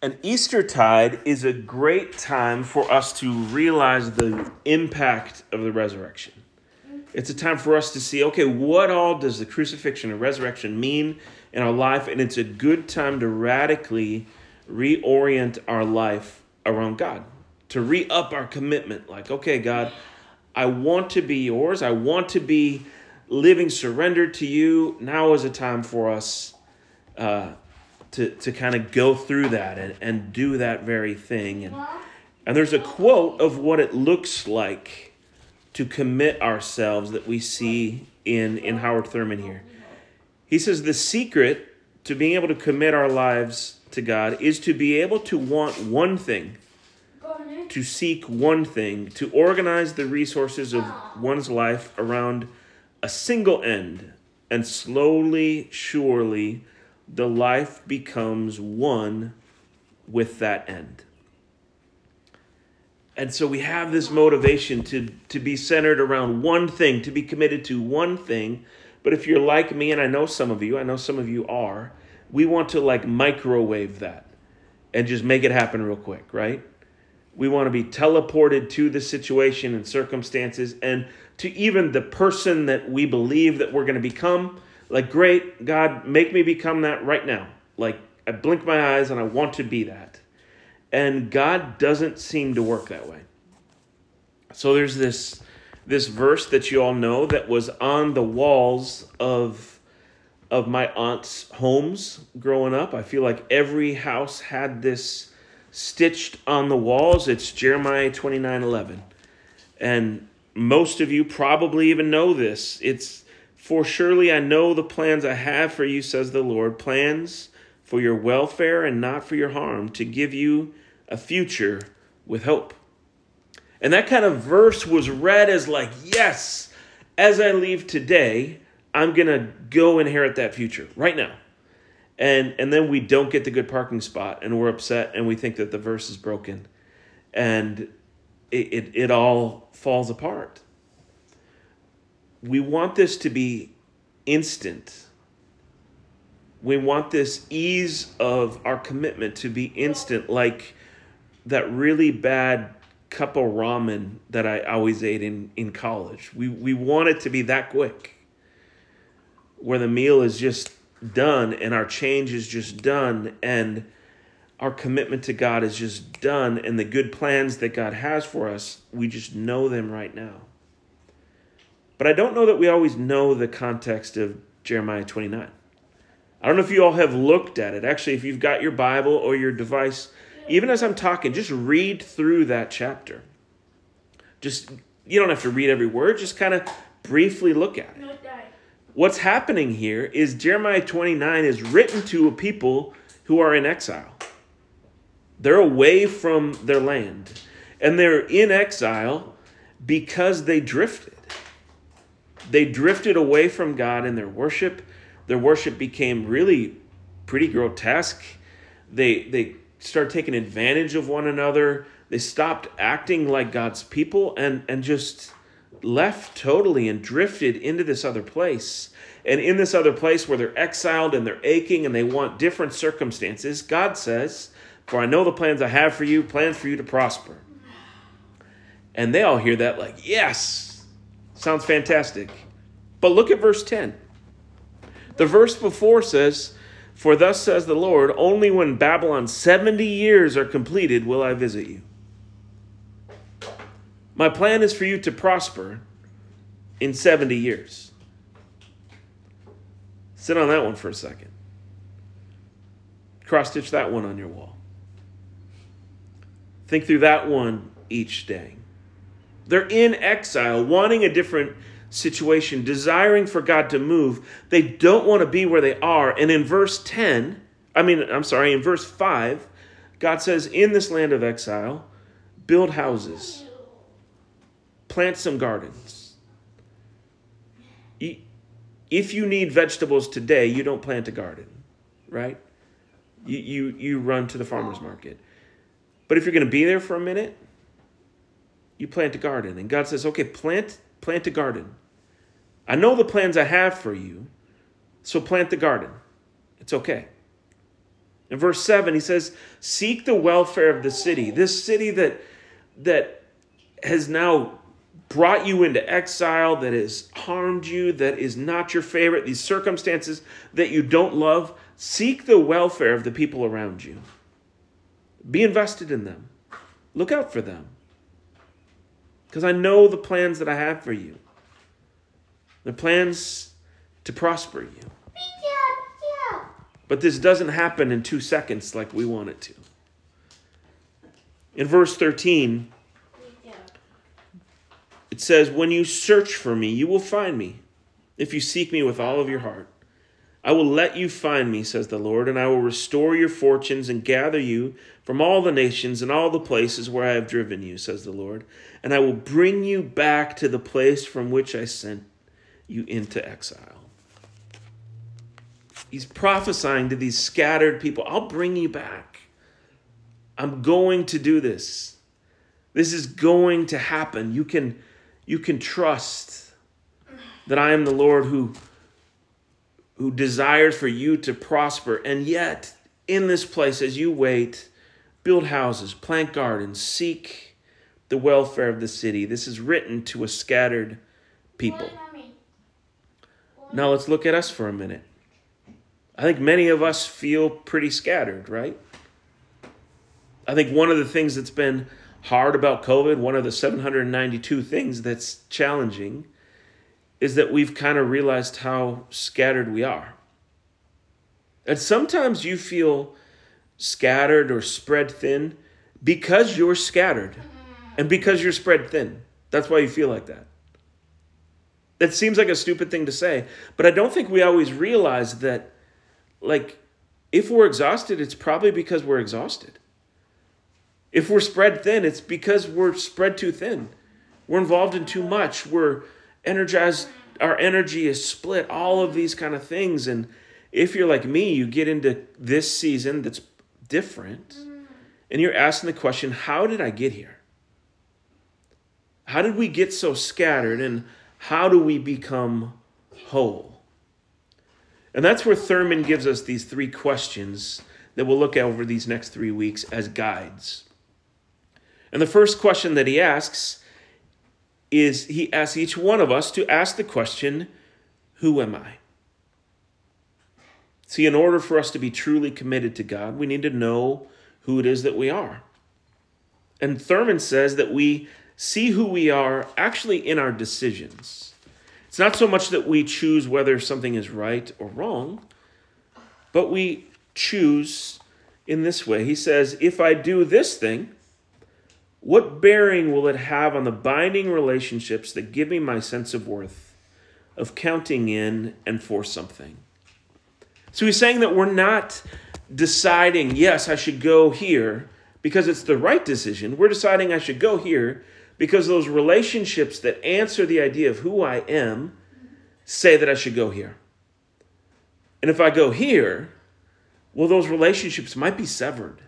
An Eastertide is a great time for us to realize the impact of the resurrection. It's a time for us to see, okay, what all does the crucifixion and resurrection mean in our life? And it's a good time to radically reorient our life around God, to re up our commitment. Like, okay, God, I want to be yours. I want to be living surrendered to you. Now is a time for us uh, to, to kind of go through that and, and do that very thing. And, and there's a quote of what it looks like to commit ourselves that we see in, in Howard Thurman here. He says, The secret to being able to commit our lives to God is to be able to want one thing, to seek one thing, to organize the resources of one's life around a single end, and slowly, surely, the life becomes one with that end. And so we have this motivation to, to be centered around one thing, to be committed to one thing. But if you're like me, and I know some of you, I know some of you are, we want to like microwave that and just make it happen real quick, right? We want to be teleported to the situation and circumstances and to even the person that we believe that we're going to become like, great, God, make me become that right now. Like, I blink my eyes and I want to be that. And God doesn't seem to work that way. So there's this this verse that you all know that was on the walls of of my aunt's homes growing up. I feel like every house had this stitched on the walls. It's Jeremiah 29 11. And most of you probably even know this. It's for surely I know the plans I have for you, says the Lord, plans for your welfare and not for your harm, to give you a future with hope. And that kind of verse was read as like, yes, as I leave today, I'm going to go inherit that future right now. And and then we don't get the good parking spot and we're upset and we think that the verse is broken and it, it, it all falls apart we want this to be instant. We want this ease of our commitment to be instant, like that really bad cup of ramen that I always ate in, in college. We, we want it to be that quick, where the meal is just done and our change is just done and our commitment to God is just done and the good plans that God has for us, we just know them right now. But I don't know that we always know the context of Jeremiah 29. I don't know if you all have looked at it. Actually, if you've got your Bible or your device, even as I'm talking, just read through that chapter. Just, you don't have to read every word, just kind of briefly look at it. What's happening here is Jeremiah 29 is written to a people who are in exile. They're away from their land, and they're in exile because they drifted. They drifted away from God in their worship. Their worship became really pretty grotesque. They they started taking advantage of one another. They stopped acting like God's people and and just left totally and drifted into this other place. And in this other place where they're exiled and they're aching and they want different circumstances, God says, For I know the plans I have for you, plans for you to prosper. And they all hear that like, Yes, Sounds fantastic. But look at verse 10. The verse before says, For thus says the Lord, only when Babylon's 70 years are completed will I visit you. My plan is for you to prosper in 70 years. Sit on that one for a second. Cross stitch that one on your wall. Think through that one each day. They're in exile, wanting a different situation, desiring for God to move. They don't want to be where they are. And in verse 10, I mean, I'm sorry, in verse 5, God says, In this land of exile, build houses, plant some gardens. If you need vegetables today, you don't plant a garden, right? You, you, you run to the farmer's market. But if you're going to be there for a minute, you plant a garden. And God says, okay, plant, plant a garden. I know the plans I have for you, so plant the garden. It's okay. In verse 7, he says, Seek the welfare of the city. This city that, that has now brought you into exile, that has harmed you, that is not your favorite, these circumstances that you don't love. Seek the welfare of the people around you. Be invested in them. Look out for them. Because I know the plans that I have for you. The plans to prosper you. But this doesn't happen in two seconds like we want it to. In verse 13, it says, When you search for me, you will find me, if you seek me with all of your heart. I will let you find me, says the Lord, and I will restore your fortunes and gather you from all the nations and all the places where I have driven you, says the Lord, and I will bring you back to the place from which I sent you into exile. He's prophesying to these scattered people I'll bring you back. I'm going to do this. This is going to happen. You can, you can trust that I am the Lord who, who desires for you to prosper. And yet, in this place, as you wait, build houses, plant gardens, seek the welfare of the city. This is written to a scattered people. Now let's look at us for a minute. I think many of us feel pretty scattered, right? I think one of the things that's been hard about COVID, one of the 792 things that's challenging, is that we've kind of realized how scattered we are. And sometimes you feel scattered or spread thin because you're scattered and because you're spread thin. That's why you feel like that. That seems like a stupid thing to say, but I don't think we always realize that like if we're exhausted, it's probably because we're exhausted. If we're spread thin, it's because we're spread too thin. We're involved in too much. We're energized, our energy is split, all of these kind of things. And if you're like me, you get into this season that's different, and you're asking the question, How did I get here? How did we get so scattered, and how do we become whole? And that's where Thurman gives us these three questions that we'll look at over these next three weeks as guides. And the first question that he asks is he asks each one of us to ask the question, Who am I? See, in order for us to be truly committed to God, we need to know who it is that we are. And Thurman says that we see who we are actually in our decisions. It's not so much that we choose whether something is right or wrong, but we choose in this way. He says, If I do this thing, what bearing will it have on the binding relationships that give me my sense of worth, of counting in and for something? So he's saying that we're not deciding, yes, I should go here because it's the right decision. We're deciding I should go here because those relationships that answer the idea of who I am say that I should go here. And if I go here, well, those relationships might be severed.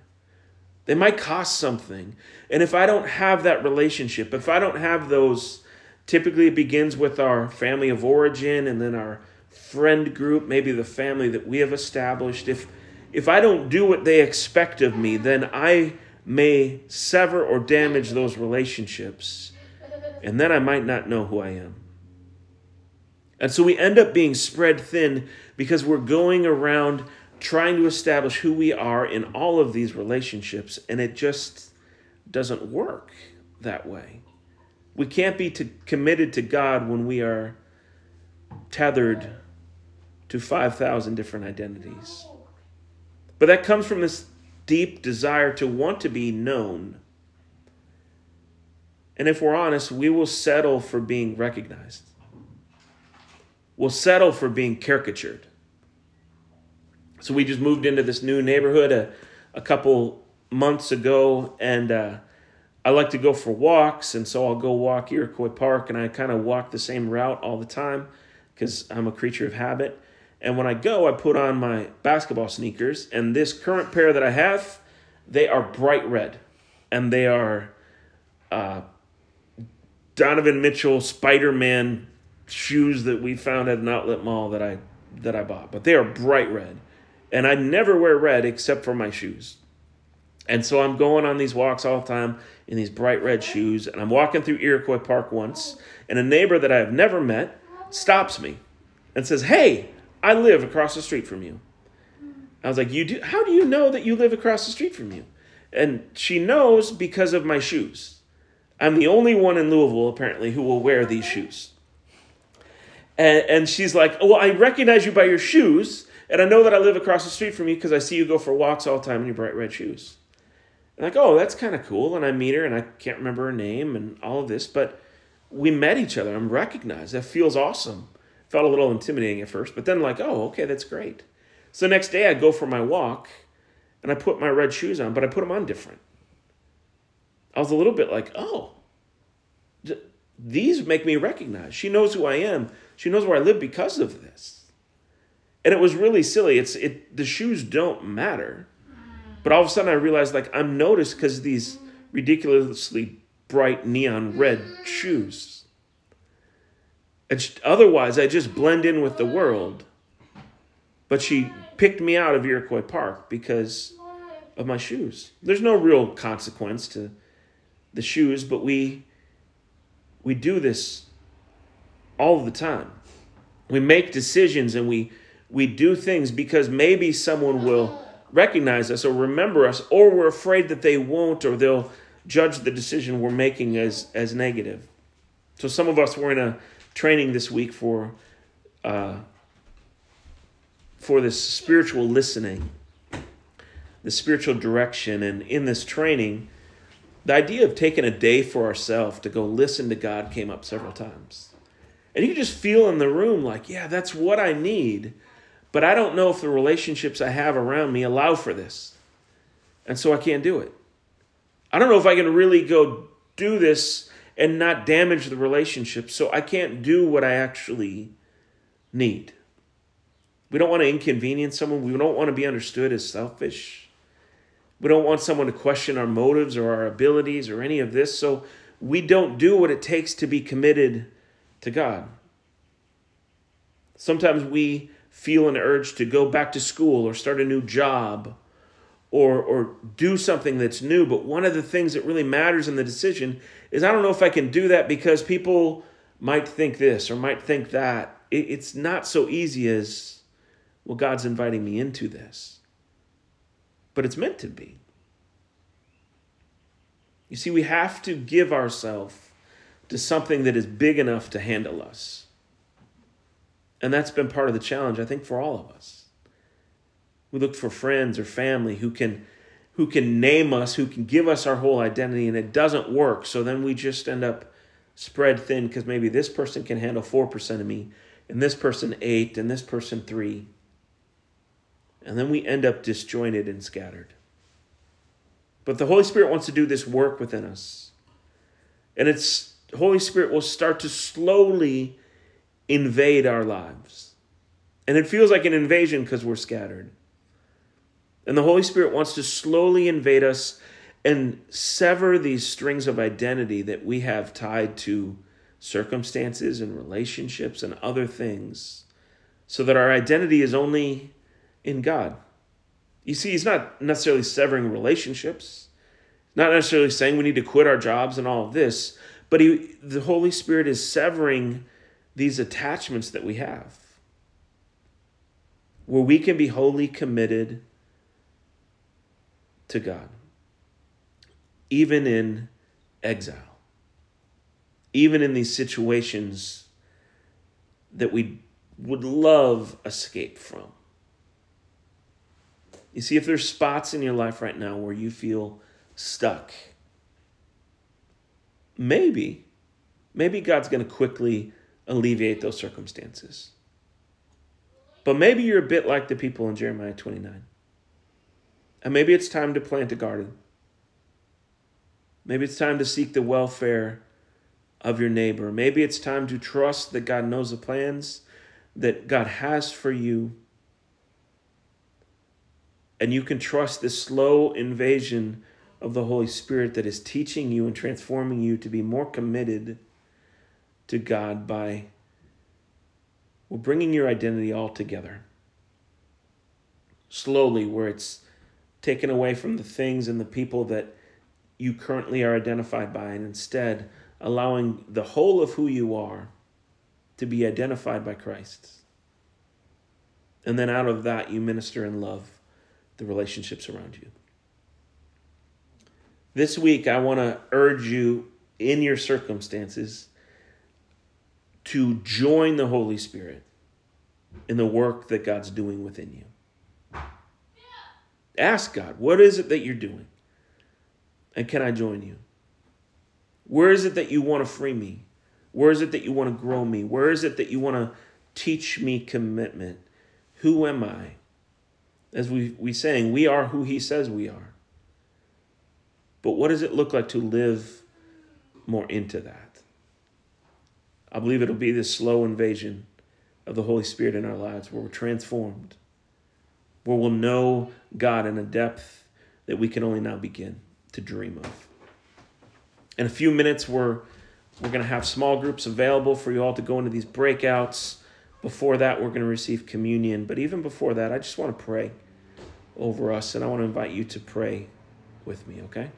They might cost something. And if I don't have that relationship, if I don't have those, typically it begins with our family of origin and then our friend group, maybe the family that we have established. If if I don't do what they expect of me, then I may sever or damage those relationships, and then I might not know who I am. And so we end up being spread thin because we're going around trying to establish who we are in all of these relationships, and it just doesn't work that way. We can't be to, committed to God when we are tethered to 5,000 different identities. But that comes from this deep desire to want to be known. And if we're honest, we will settle for being recognized. We'll settle for being caricatured. So we just moved into this new neighborhood a, a couple months ago, and uh, I like to go for walks, and so I'll go walk Iroquois Park, and I kind of walk the same route all the time because I'm a creature of habit. And when I go, I put on my basketball sneakers. And this current pair that I have, they are bright red. And they are uh, Donovan Mitchell Spider Man shoes that we found at an outlet mall that I that I bought. But they are bright red. And I never wear red except for my shoes. And so I'm going on these walks all the time in these bright red shoes. And I'm walking through Iroquois Park once, and a neighbor that I have never met stops me and says, Hey, I live across the street from you. I was like, You do how do you know that you live across the street from you? And she knows because of my shoes. I'm the only one in Louisville, apparently, who will wear these shoes. And, and she's like, Well, I recognize you by your shoes, and I know that I live across the street from you because I see you go for walks all the time in your bright red shoes. And like, oh, that's kind of cool. And I meet her, and I can't remember her name and all of this, but we met each other. I'm recognized. That feels awesome. Felt a little intimidating at first, but then like, oh, okay, that's great. So next day I go for my walk, and I put my red shoes on, but I put them on different. I was a little bit like, oh, these make me recognize. She knows who I am. She knows where I live because of this. And it was really silly. It's it the shoes don't matter. But all of a sudden I realized like I'm noticed because these ridiculously bright neon red shoes. And otherwise I just blend in with the world. But she picked me out of Iroquois Park because of my shoes. There's no real consequence to the shoes, but we we do this all the time. We make decisions and we we do things because maybe someone will recognize us or remember us or we're afraid that they won't or they'll judge the decision we're making as as negative. So some of us were in a training this week for uh, for this spiritual listening, the spiritual direction, and in this training, the idea of taking a day for ourselves to go listen to God came up several times. And you just feel in the room like, yeah, that's what I need. But I don't know if the relationships I have around me allow for this. And so I can't do it. I don't know if I can really go do this and not damage the relationship. So I can't do what I actually need. We don't want to inconvenience someone. We don't want to be understood as selfish. We don't want someone to question our motives or our abilities or any of this. So we don't do what it takes to be committed to God. Sometimes we feel an urge to go back to school or start a new job or or do something that's new. But one of the things that really matters in the decision is i don't know if i can do that because people might think this or might think that. It, it's not so easy as well god's inviting me into this. But it's meant to be. You see we have to give ourselves to something that is big enough to handle us and that's been part of the challenge, I think, for all of us. We look for friends or family who can who can name us, who can give us our whole identity, and it doesn't work. So then we just end up spread thin because maybe this person can handle 4% of me, and this person 8, and this person 3. And then we end up disjointed and scattered. But the Holy Spirit wants to do this work within us. And it's Holy Spirit will start to slowly invade our lives. And it feels like an invasion because we're scattered. And the Holy Spirit wants to slowly invade us and sever these strings of identity that we have tied to circumstances and relationships and other things so that our identity is only in God. You see, He's not necessarily severing relationships, not necessarily saying we need to quit our jobs and all of this, but he, the Holy Spirit is severing these attachments that we have, where we can be wholly committed to God, even in exile, even in these situations that we would love escape from. You see, if there's spots in your life right now where you feel stuck, maybe, maybe God's going to quickly alleviate those circumstances. But maybe you're a bit like the people in Jeremiah 29. And maybe it's time to plant a garden. Maybe it's time to seek the welfare of your neighbor. Maybe it's time to trust that God knows the plans that God has for you. And you can trust this slow invasion of the Holy Spirit that is teaching you and transforming you to be more committed to God by well, bringing your identity all together. slowly, where it's taken away from the things and the people that you currently are identified by, and instead allowing the whole of who you are to be identified by Christ. And then out of that, you minister and love the relationships around you. This week, I want to urge you in your circumstances to join the Holy Spirit in the work that God's doing within you. Ask God, what is it that you're doing? And can I join you? Where is it that you want to free me? Where is it that you want to grow me? Where is it that you want to teach me commitment? Who am I? As we we saying, we are who he says we are. But what does it look like to live more into that? I believe it'll be this slow invasion of the Holy Spirit in our lives where we're transformed, where we'll know God in a depth that we can only now begin to dream of. In a few minutes, we're, we're going to have small groups available for you all to go into these breakouts. Before that, we're going to receive communion. But even before that, I just want to pray over us, and I want to invite you to pray with me, okay?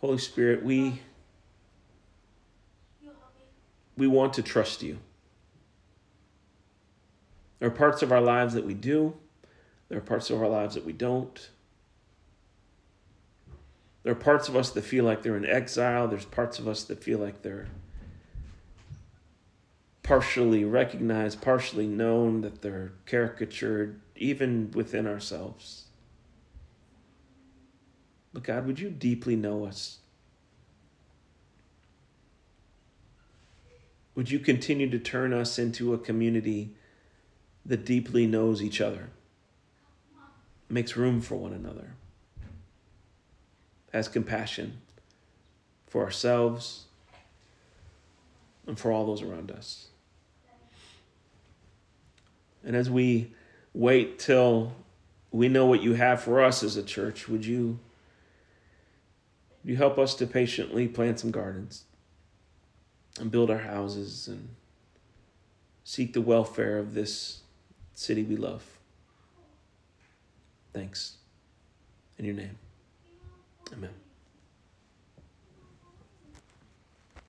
Holy Spirit, we we want to trust you. There are parts of our lives that we do. There are parts of our lives that we don't. There are parts of us that feel like they're in exile. There's parts of us that feel like they're partially recognized, partially known, that they're caricatured, even within ourselves. But God, would you deeply know us? Would you continue to turn us into a community that deeply knows each other, makes room for one another, has compassion for ourselves and for all those around us? And as we wait till we know what you have for us as a church, would you, you help us to patiently plant some gardens? and build our houses and seek the welfare of this city we love. Thanks. In your name. Amen.